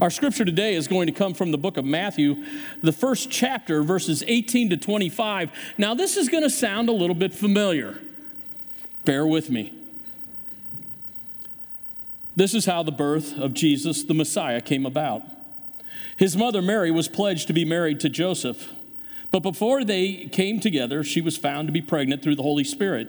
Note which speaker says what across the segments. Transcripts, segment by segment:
Speaker 1: Our scripture today is going to come from the book of Matthew, the first chapter, verses 18 to 25. Now, this is going to sound a little bit familiar. Bear with me. This is how the birth of Jesus, the Messiah, came about. His mother Mary was pledged to be married to Joseph, but before they came together, she was found to be pregnant through the Holy Spirit.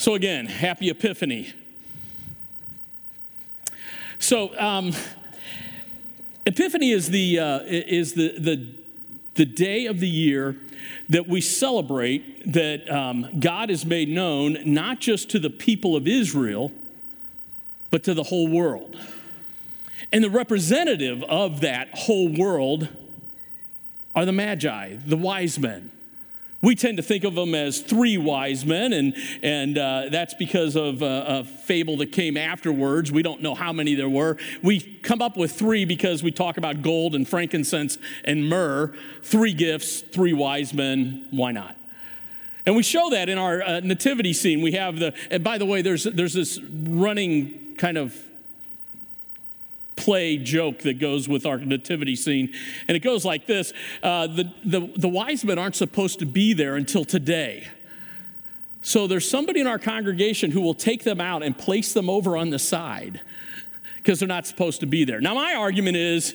Speaker 1: So, again, happy Epiphany. So, um, Epiphany is, the, uh, is the, the, the day of the year that we celebrate that um, God is made known not just to the people of Israel, but to the whole world. And the representative of that whole world are the Magi, the wise men. We tend to think of them as three wise men, and, and uh, that's because of uh, a fable that came afterwards. We don't know how many there were. We come up with three because we talk about gold and frankincense and myrrh. Three gifts, three wise men. Why not? And we show that in our uh, nativity scene. We have the, and by the way, there's, there's this running kind of play joke that goes with our nativity scene. And it goes like this uh, the, the, the wise men aren't supposed to be there until today. So there's somebody in our congregation who will take them out and place them over on the side because they're not supposed to be there. Now, my argument is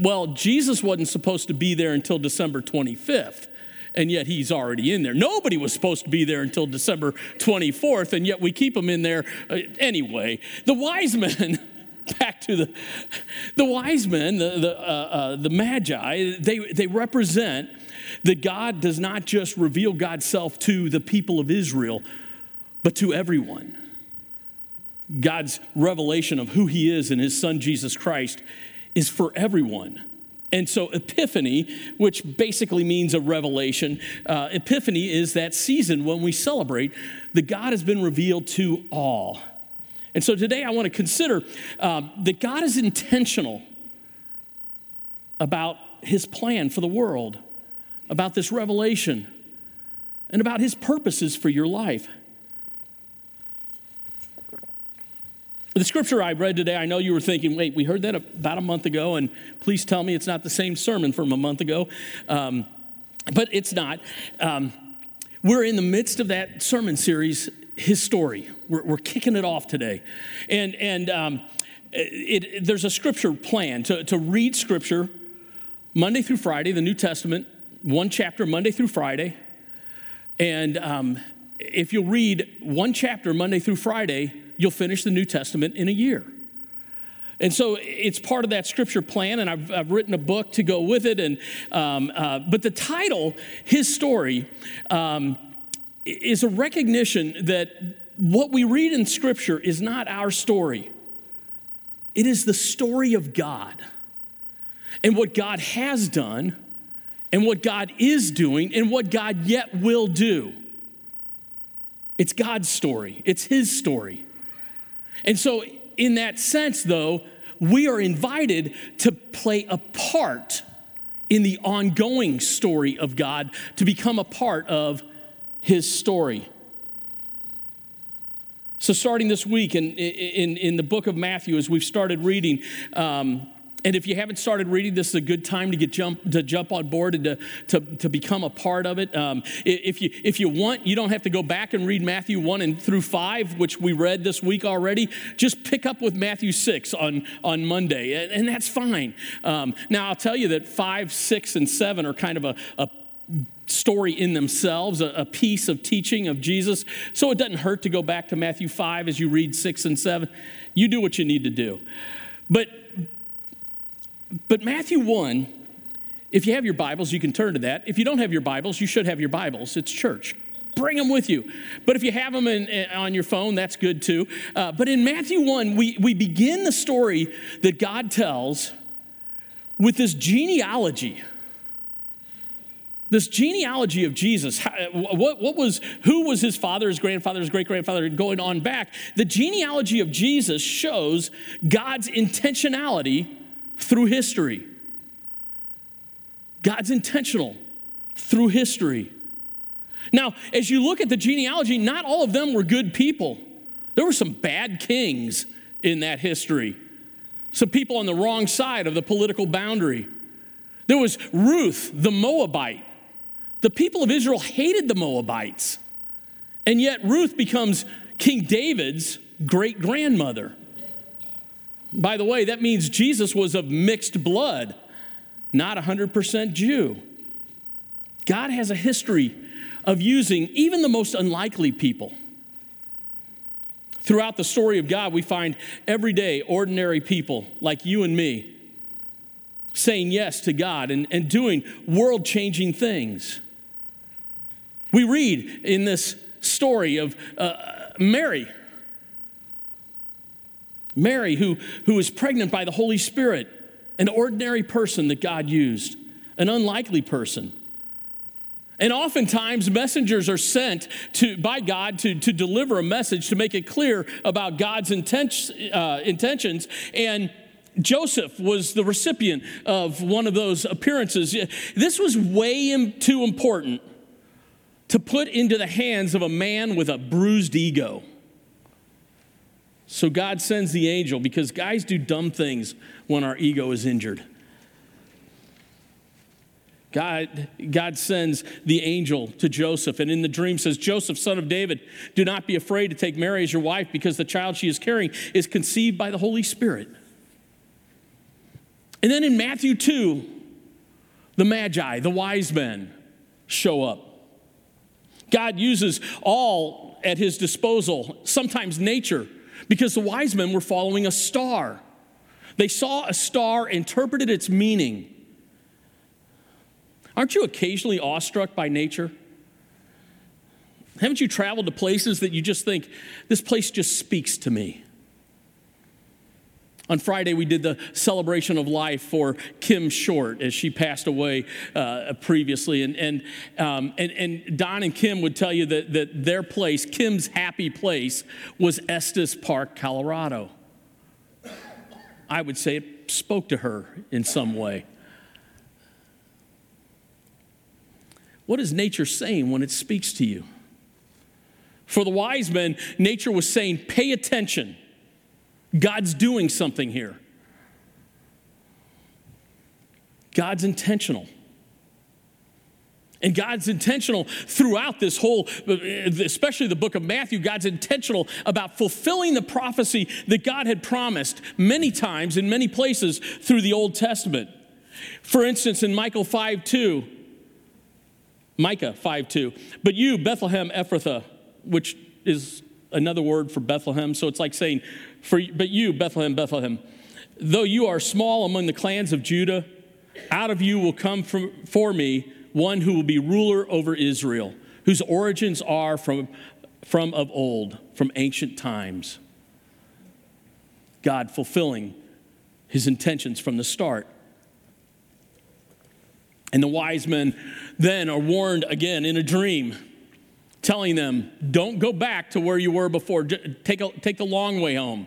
Speaker 1: well, Jesus wasn't supposed to be there until December 25th and yet he's already in there. Nobody was supposed to be there until December 24th, and yet we keep him in there uh, anyway. The wise men back to the, the wise men, the, the, uh, uh, the magi, they, they represent that God does not just reveal God's self to the people of Israel, but to everyone. God's revelation of who he is in his son Jesus Christ is for everyone. And so, Epiphany, which basically means a revelation, uh, Epiphany is that season when we celebrate that God has been revealed to all. And so today I want to consider um, that God is intentional about his plan for the world, about this revelation, and about his purposes for your life. The scripture I read today, I know you were thinking, wait, we heard that about a month ago, and please tell me it's not the same sermon from a month ago. Um, but it's not. Um, we're in the midst of that sermon series his story. We're, we're kicking it off today. And, and um, it, it, there's a scripture plan to, to read scripture Monday through Friday, the New Testament, one chapter Monday through Friday. And um, if you'll read one chapter Monday through Friday, you'll finish the New Testament in a year. And so it's part of that scripture plan, and I've, I've written a book to go with it. And um, uh, but the title, his story, um, is a recognition that what we read in Scripture is not our story, it is the story of God and what God has done and what God is doing and what God yet will do. It's God's story, it's His story. And so, in that sense, though, we are invited to play a part in the ongoing story of God, to become a part of his story. So, starting this week in, in, in the book of Matthew, as we've started reading, um, and if you haven't started reading, this is a good time to get jump to jump on board and to, to, to become a part of it. Um, if you if you want, you don't have to go back and read Matthew one and through five, which we read this week already. Just pick up with Matthew six on on Monday, and, and that's fine. Um, now I'll tell you that five, six, and seven are kind of a, a story in themselves, a, a, piece of teaching of Jesus. So it doesn't hurt to go back to Matthew 5 as you read 6 and 7. You do what you need to do. But but Matthew 1, if you have your Bibles, you can turn to that. If you don't have your Bibles, you should have your Bibles. It's church. Bring them with you. But if you have them in, in, on your phone, that's good too. Uh, but in Matthew 1, we, we begin the story that God tells with this genealogy this genealogy of Jesus, what, what was, who was his father, his grandfather, his great grandfather, going on back. The genealogy of Jesus shows God's intentionality through history. God's intentional through history. Now, as you look at the genealogy, not all of them were good people. There were some bad kings in that history, some people on the wrong side of the political boundary. There was Ruth, the Moabite. The people of Israel hated the Moabites, and yet Ruth becomes King David's great grandmother. By the way, that means Jesus was of mixed blood, not 100% Jew. God has a history of using even the most unlikely people. Throughout the story of God, we find everyday, ordinary people like you and me saying yes to God and, and doing world changing things. We read in this story of uh, Mary Mary, who, who was pregnant by the Holy Spirit, an ordinary person that God used, an unlikely person. And oftentimes, messengers are sent to, by God to, to deliver a message to make it clear about God's inten- uh, intentions. And Joseph was the recipient of one of those appearances. This was way too important to put into the hands of a man with a bruised ego. So God sends the angel because guys do dumb things when our ego is injured. God, God sends the angel to Joseph, and in the dream says, Joseph, son of David, do not be afraid to take Mary as your wife because the child she is carrying is conceived by the Holy Spirit. And then in Matthew 2, the Magi, the wise men, show up. God uses all at his disposal, sometimes nature because the wise men were following a star. They saw a star, interpreted its meaning. Aren't you occasionally awestruck by nature? Haven't you traveled to places that you just think, this place just speaks to me? On Friday, we did the celebration of life for Kim Short as she passed away uh, previously. And, and, um, and, and Don and Kim would tell you that, that their place, Kim's happy place, was Estes Park, Colorado. I would say it spoke to her in some way. What is nature saying when it speaks to you? For the wise men, nature was saying, pay attention. God's doing something here. God's intentional. And God's intentional throughout this whole, especially the book of Matthew, God's intentional about fulfilling the prophecy that God had promised many times in many places through the Old Testament. For instance, in Michael 5 2, Micah 5 2, but you, Bethlehem Ephrathah, which is another word for Bethlehem, so it's like saying, for, but you, Bethlehem, Bethlehem, though you are small among the clans of Judah, out of you will come from, for me one who will be ruler over Israel, whose origins are from, from of old, from ancient times. God fulfilling his intentions from the start. And the wise men then are warned again in a dream, telling them, Don't go back to where you were before. Take, a, take the long way home.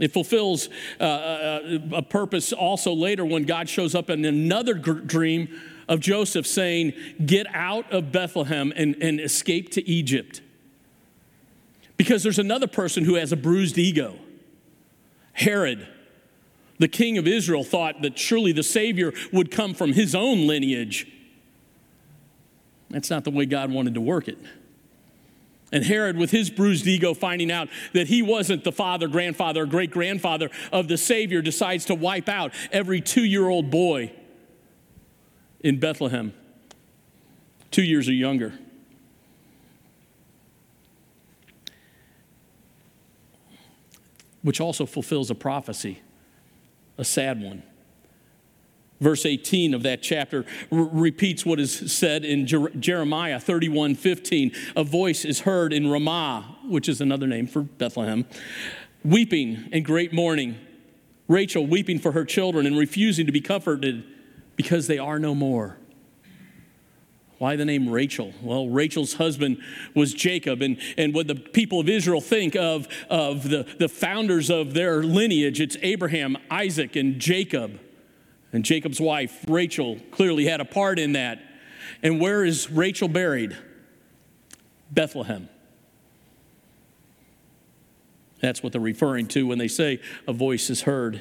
Speaker 1: It fulfills uh, uh, a purpose also later when God shows up in another dream of Joseph saying, Get out of Bethlehem and, and escape to Egypt. Because there's another person who has a bruised ego. Herod, the king of Israel, thought that surely the Savior would come from his own lineage. That's not the way God wanted to work it. And Herod, with his bruised ego, finding out that he wasn't the father, grandfather, or great grandfather of the Savior, decides to wipe out every two year old boy in Bethlehem, two years or younger. Which also fulfills a prophecy, a sad one. Verse 18 of that chapter r- repeats what is said in Jer- Jeremiah 31 15. A voice is heard in Ramah, which is another name for Bethlehem, weeping and great mourning. Rachel weeping for her children and refusing to be comforted because they are no more. Why the name Rachel? Well, Rachel's husband was Jacob. And, and when the people of Israel think of, of the, the founders of their lineage, it's Abraham, Isaac, and Jacob. And Jacob's wife, Rachel, clearly had a part in that. And where is Rachel buried? Bethlehem. That's what they're referring to when they say a voice is heard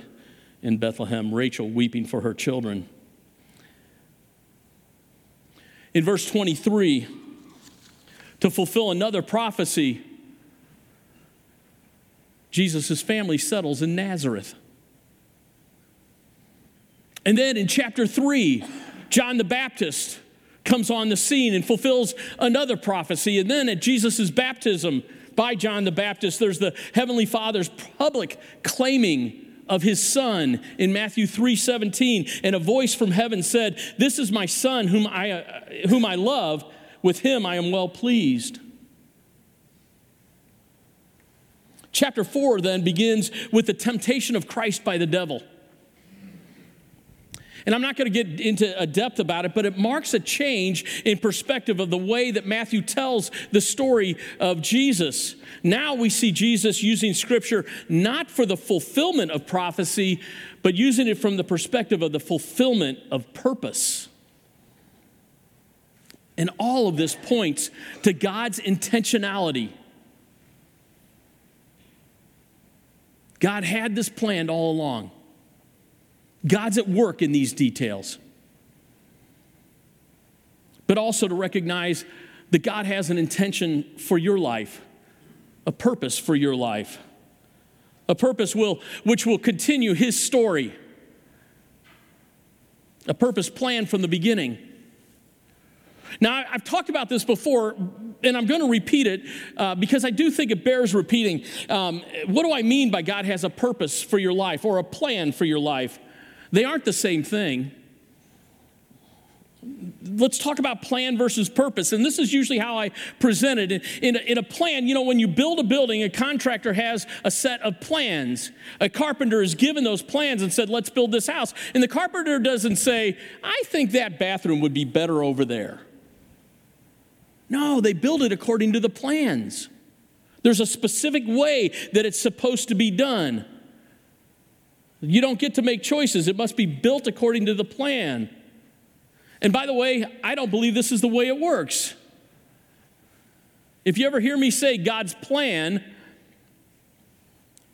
Speaker 1: in Bethlehem, Rachel weeping for her children. In verse 23, to fulfill another prophecy, Jesus' family settles in Nazareth. And then in chapter 3, John the Baptist comes on the scene and fulfills another prophecy. And then at Jesus' baptism by John the Baptist, there's the Heavenly Father's public claiming of his son in Matthew 3:17 and a voice from heaven said this is my son whom I uh, whom I love. With him I am well pleased. Chapter 4 then begins with the temptation of Christ by the devil and I'm not going to get into a depth about it, but it marks a change in perspective of the way that Matthew tells the story of Jesus. Now we see Jesus using scripture not for the fulfillment of prophecy, but using it from the perspective of the fulfillment of purpose. And all of this points to God's intentionality. God had this planned all along. God's at work in these details. But also to recognize that God has an intention for your life, a purpose for your life, a purpose will, which will continue His story, a purpose planned from the beginning. Now, I've talked about this before, and I'm going to repeat it uh, because I do think it bears repeating. Um, what do I mean by God has a purpose for your life or a plan for your life? They aren't the same thing. Let's talk about plan versus purpose. And this is usually how I present it. In a, in a, plan, you know, when you build a building, a contractor has a set of plans. A carpenter is given those plans and said, let's build this house. And the carpenter doesn't say, I think that bathroom would be better over there. No, they build it according to the plans. There's a specific way that it's supposed to be done. You don't get to make choices, it must be built according to the plan. And by the way, I don't believe this is the way it works. If you ever hear me say God's plan,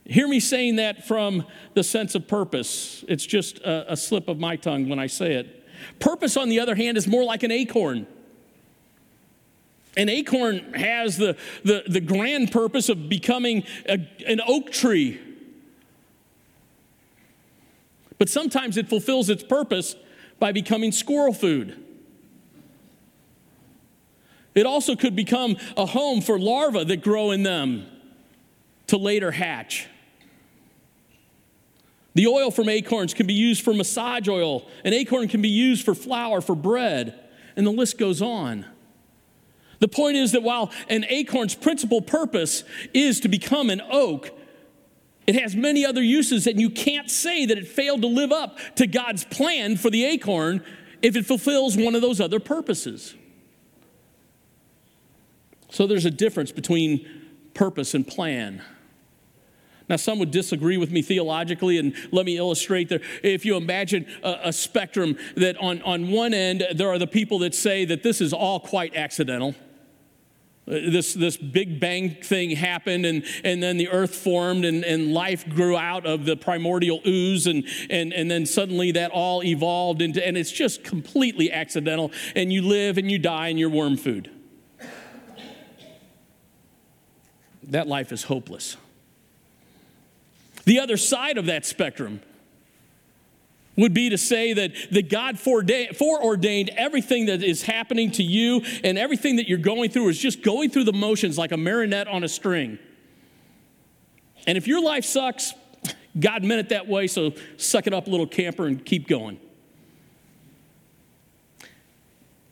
Speaker 1: hear me saying that from the sense of purpose. It's just a, a, slip of my tongue when I say it. Purpose, on the other hand, is more like an acorn. An acorn has the, the, the grand purpose of becoming a, an oak tree but sometimes it fulfills its purpose by becoming squirrel food. It also could become a home for larvae that grow in them to later hatch. The oil from acorns can be used for massage oil. An acorn can be used for flour, for bread, and the list goes on. The point is that while an acorn's principal purpose is to become an oak, it has many other uses, and you can't say that it failed to live up to God's plan for the acorn if it fulfills one of those other purposes. So there's a difference between purpose and plan. Now, some would disagree with me theologically, and let me illustrate there. If you imagine a, a, spectrum, that on, on one end, there are the people that say that this is all quite accidental. Uh, this, this big bang thing happened and, and then the earth formed and, and life grew out of the primordial ooze and, and, and then suddenly that all evolved into and it's just completely accidental. And you live and you die and you're worm food. That life is hopeless. The other side of that spectrum would be to say that, that God foreordained everything that is happening to you and everything that you're going through is just going through the motions like a marionette on a string. And if your life sucks, God meant it that way, so suck it up, little camper, and keep going.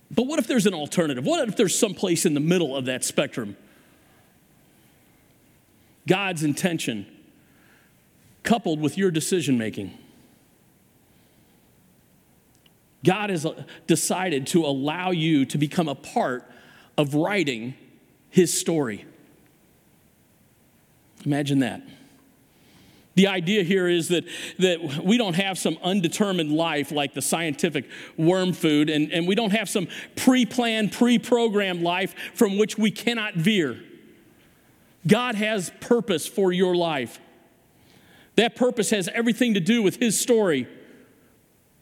Speaker 1: But what if there's an alternative? What if there's some place in the middle of that spectrum? God's intention coupled with your decision making. God has uh, decided to allow you to become a part of writing his story. Imagine that. The idea here is that, that we don't have some undetermined life like the scientific worm food, and, and we don't have some pre planned, pre programmed life from which we cannot veer. God has purpose for your life. That purpose has everything to do with His story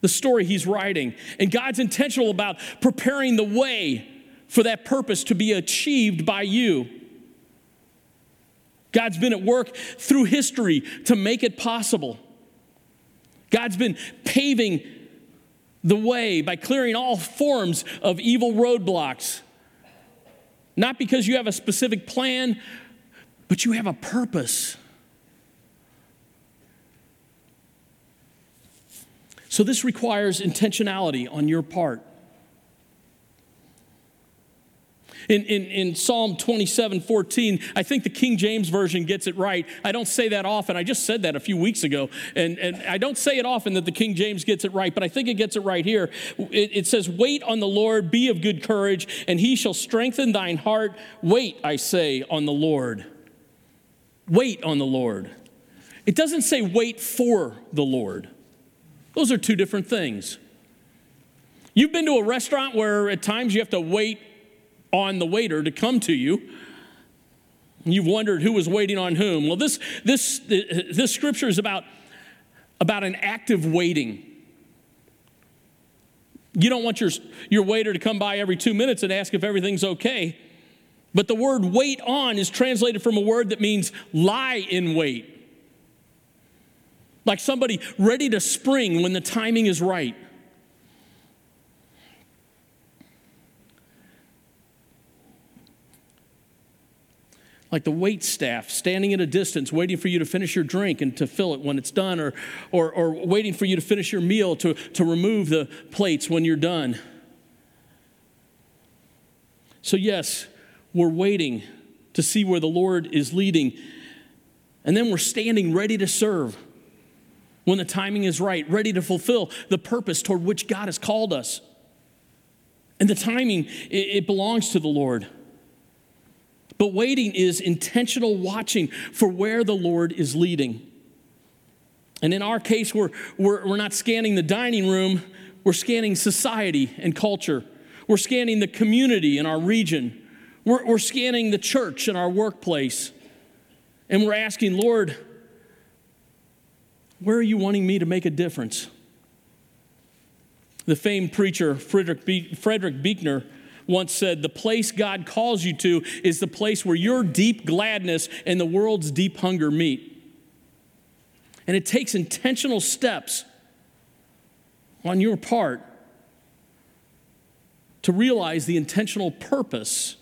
Speaker 1: the story he's writing. And God's intentional about preparing the way for that purpose to be achieved by you. God's been at work through history to make it possible. God's been paving the way by clearing all forms of evil roadblocks. Not because you have a specific plan, but you have a purpose. So this requires intentionality on your part. In, in, in, Psalm 27 14, I think the King James Version gets it right. I don't say that often. I just said that a few weeks ago. And, and I don't say it often that the King James gets it right, but I think it gets it right here. It, it says, Wait on the Lord, be of good courage, and he shall strengthen thine heart. Wait, I say, on the Lord. Wait on the Lord. It doesn't say wait for the Lord. Those are two different things. You've been to a restaurant where at times you have to wait on the waiter to come to you. You've wondered who was waiting on whom. Well, this, this, this scripture is about, about an active waiting. You don't want your, your waiter to come by every two minutes and ask if everything's okay. But the word wait on is translated from a word that means lie in wait like somebody ready to spring when the timing is right. like the wait staff standing at a distance waiting for you to finish your drink and to fill it when it's done or, or, or waiting for you to finish your meal to, to remove the plates when you're done so yes we're waiting to see where the lord is leading and then we're standing ready to serve when the timing is right, ready to fulfill the purpose toward which God has called us. And the timing, it, belongs to the Lord. But waiting is intentional watching for where the Lord is leading. And in our case, we're, we're, we're not scanning the dining room, we're scanning society and culture. We're scanning the community in our region. We're, we're scanning the church in our workplace. And we're asking, Lord, where are you wanting me to make a difference? The famed preacher Frederick, Be- Frederick once said, The place God calls you to is the place where your deep gladness and the world's deep hunger meet. And it takes intentional steps on your part to realize the intentional purpose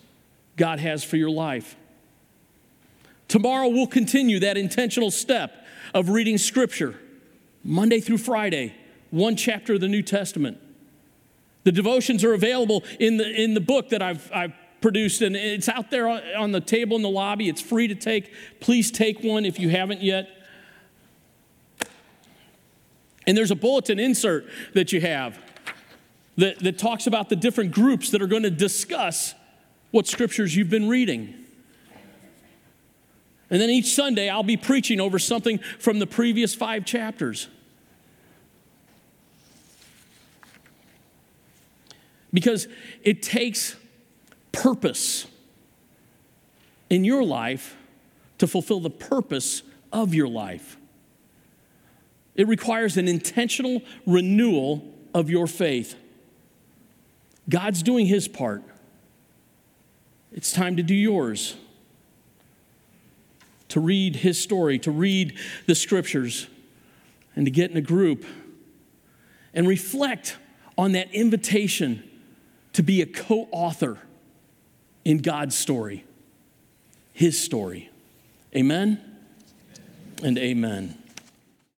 Speaker 1: God has for your life. Tomorrow we'll continue that intentional step of reading Scripture, Monday through Friday, one chapter of the New Testament. The devotions are available in the, in the book that I've, I've produced, and it's out there on the table in the lobby. It's free to take. Please take one if you haven't yet. And there's a bulletin insert that you have that, that talks about the different groups that are going to discuss what scriptures you've been reading. And then each Sunday, I'll be preaching over something from the previous five chapters. Because it takes purpose in your life to fulfill the purpose of your life. It requires an intentional renewal of your faith. God's doing his part. It's time to do yours. To read his story, to read the scriptures, and to get in a group and reflect on that invitation to be a co author in God's story, his story. Amen and amen.